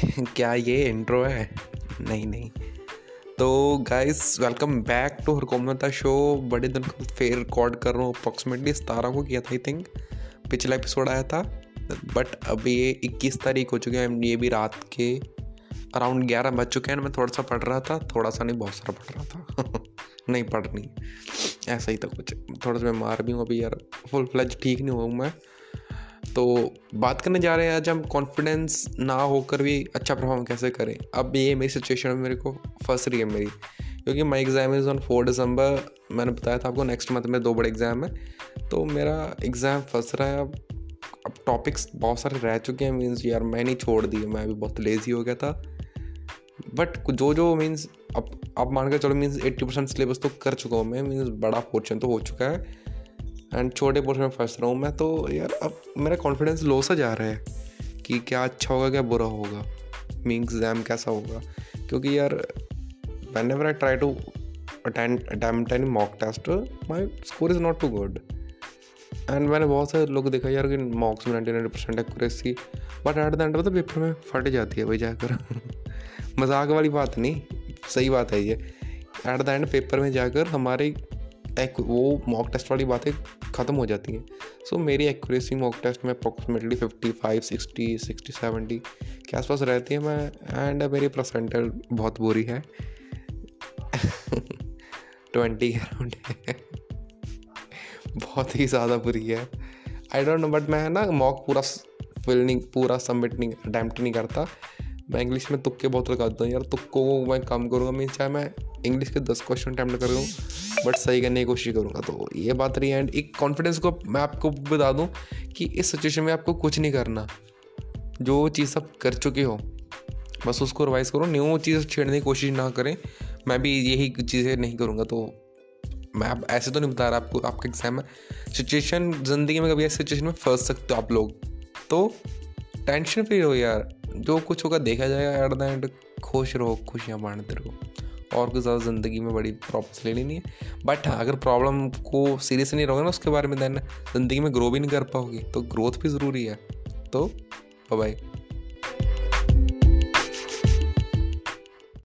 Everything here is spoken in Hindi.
क्या ये इंट्रो है? नहीं नहीं। तो गाइस वेलकम बैक टू हरकोमता शो बड़े दिन को फिर रिकॉर्ड कर रहा हूँ। अप्रॉक्सीमेटली सतारह को किया था आई थिंक पिछला एपिसोड आया था। बट अभी ये इक्कीस तारीख हो चुके हैं ये भी रात के अराउंड ग्यारह बज चुके हैं मैं थोड़ा सा पढ़ रहा था। थोड़ा सा नहीं, बहुत सारा पढ़ रहा था। नहीं पढ़नी ऐसा ही था कुछ। थोड़ा सा मैं मार भी हूँ अभी यार। फुल फ्लज ठीक नहीं हुआ मैं। तो बात करने जा रहे हैं, आज हम कॉन्फिडेंस ना होकर भी अच्छा परफॉर्म कैसे करें? अब ये मेरी सिचुएशन मेरे को फंस रही है मेरी, क्योंकि my exam is on four December मैंने बताया था आपको नेक्स्ट मंथ में दो बड़े एग्ज़ाम है। तो मेरा एग्ज़ाम फंस रहा है, अब अब टॉपिक्स बहुत सारे रह चुके हैं मीन्स यार मैं नहीं छोड़ दिए, मैं अभी बहुत लेज़ी हो गया था। बट जो जो मीन्स अब अब मान कर चलो मीन्स एट्टी परसेंट सिलेबस तो कर चुका हूँ मैं मीन्स बड़ा पोर्शन तो हो चुका है। एंड छोटे पोर्शन में फंस रहा हूँ मैं तो यार अब मेरा कॉन्फिडेंस लो सा जा रहा है कि क्या अच्छा होगा, क्या बुरा होगा। मीन एग्ज़ाम कैसा होगा? क्योंकि यार whenever I try to attend attempt any mock test my score is not too good and मैंने बहुत सारे लोग देखा, यार, कि मॉक्स में ninety nine percent accuracy but at the end of the paper में फट जाती है भाई जाकर। मज़ाक वाली बात नहीं, सही बात है ये। एट द एंड पेपर में जाकर हमारे वो मॉक टेस्ट वाली बातें ख़त्म हो जाती हैं। सो so, मेरी एक्यूरेसी मॉक टेस्ट में approximately fifty five sixty sixty seventy के आसपास रहती है मैं एंड मेरी परसेंटेज बहुत बुरी है। ट्वेंटी के अराउंड बहुत ही ज़्यादा बुरी है। आई डोंट नो बट मैं ना मॉक पूरा फिल नहीं पूरा सबमिट नहीं अटैम्प्ट नहीं करता। मैं इंग्लिश में तुक्के बहुत लगाता हूँ यार तुक्कों को मैं कम करूँगा मीन चाहे मैं इंग्लिश के दस क्वेश्चन अटैम्प्ट कर हूँ बट सही करने की कोशिश करूँगा। तो ये बात रही एंड एक कॉन्फिडेंस को मैं आपको बता दूँ कि इस सिचुएशन में आपको कुछ नहीं करना। जो चीज़ आप कर चुके हो, बस उसको रिवाइज करो। न्यू चीज़ छेड़ने की कोशिश ना करें। मैं भी यही चीज़ें नहीं करूँगा। तो मैं आप, ऐसे तो नहीं बता रहा आपको, आपका एग्ज़ाम है। सिचुएशन ज़िंदगी में कभी ऐसी सिचुएशन में फंस सकते हो आप लोग। तो टेंशन फ्री हो यार। जो कुछ होगा देखा जाएगा। एट द एंड खुश रहो, खुशियाँ बांटते रहो। और कुछ ज़्यादा ज़िंदगी में बड़ी प्रॉब्लम्स लेनी नहीं है। बट हाँ अगर प्रॉब्लम को सीरियस नहीं रहोगे ना उसके बारे में देन ज़िंदगी में ग्रो भी नहीं कर पाओगे तो ग्रोथ भी ज़रूरी है। तो बाय